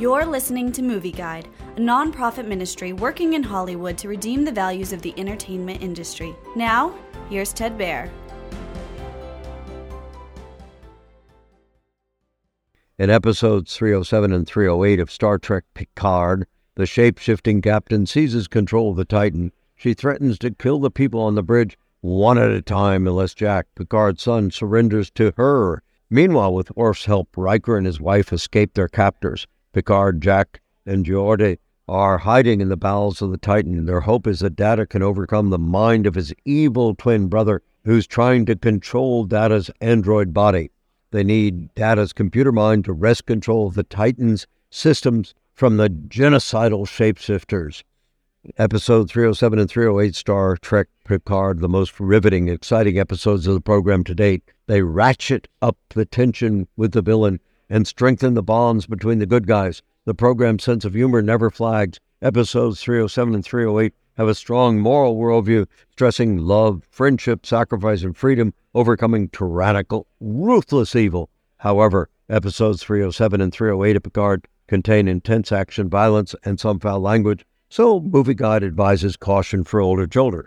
You're listening to Movie Guide, a nonprofit ministry working in Hollywood to redeem the values of the entertainment industry. Now, here's Ted Baehr. In episodes 307 and 308 of Star Trek Picard, the shape shifting captain seizes control of the Titan. She threatens to kill the people on the bridge one at a time unless Jack, Picard's son, surrenders to her. Meanwhile, with Worf's help, Riker and his wife escape their captors. Picard, Jack, and Geordi are hiding in the bowels of the Titan. Their hope is that Data can overcome the mind of his evil twin brother, who's trying to control Data's android body. They need Data's computer mind to wrest control of the Titan's systems from the genocidal shapeshifters. Episode 307 and 308 Star Trek Picard, the most riveting, exciting episodes of the program to date. They ratchet up the tension with the villain and strengthen the bonds between the good guys. The program's sense of humor never flags. Episodes 307 and 308 have a strong moral worldview, stressing love, friendship, sacrifice, and freedom, overcoming tyrannical, ruthless evil. However, episodes 307 and 308 of Picard contain intense action, violence, and some foul language, so Movie Guide advises caution for older children.